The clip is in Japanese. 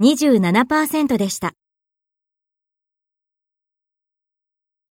27%でした。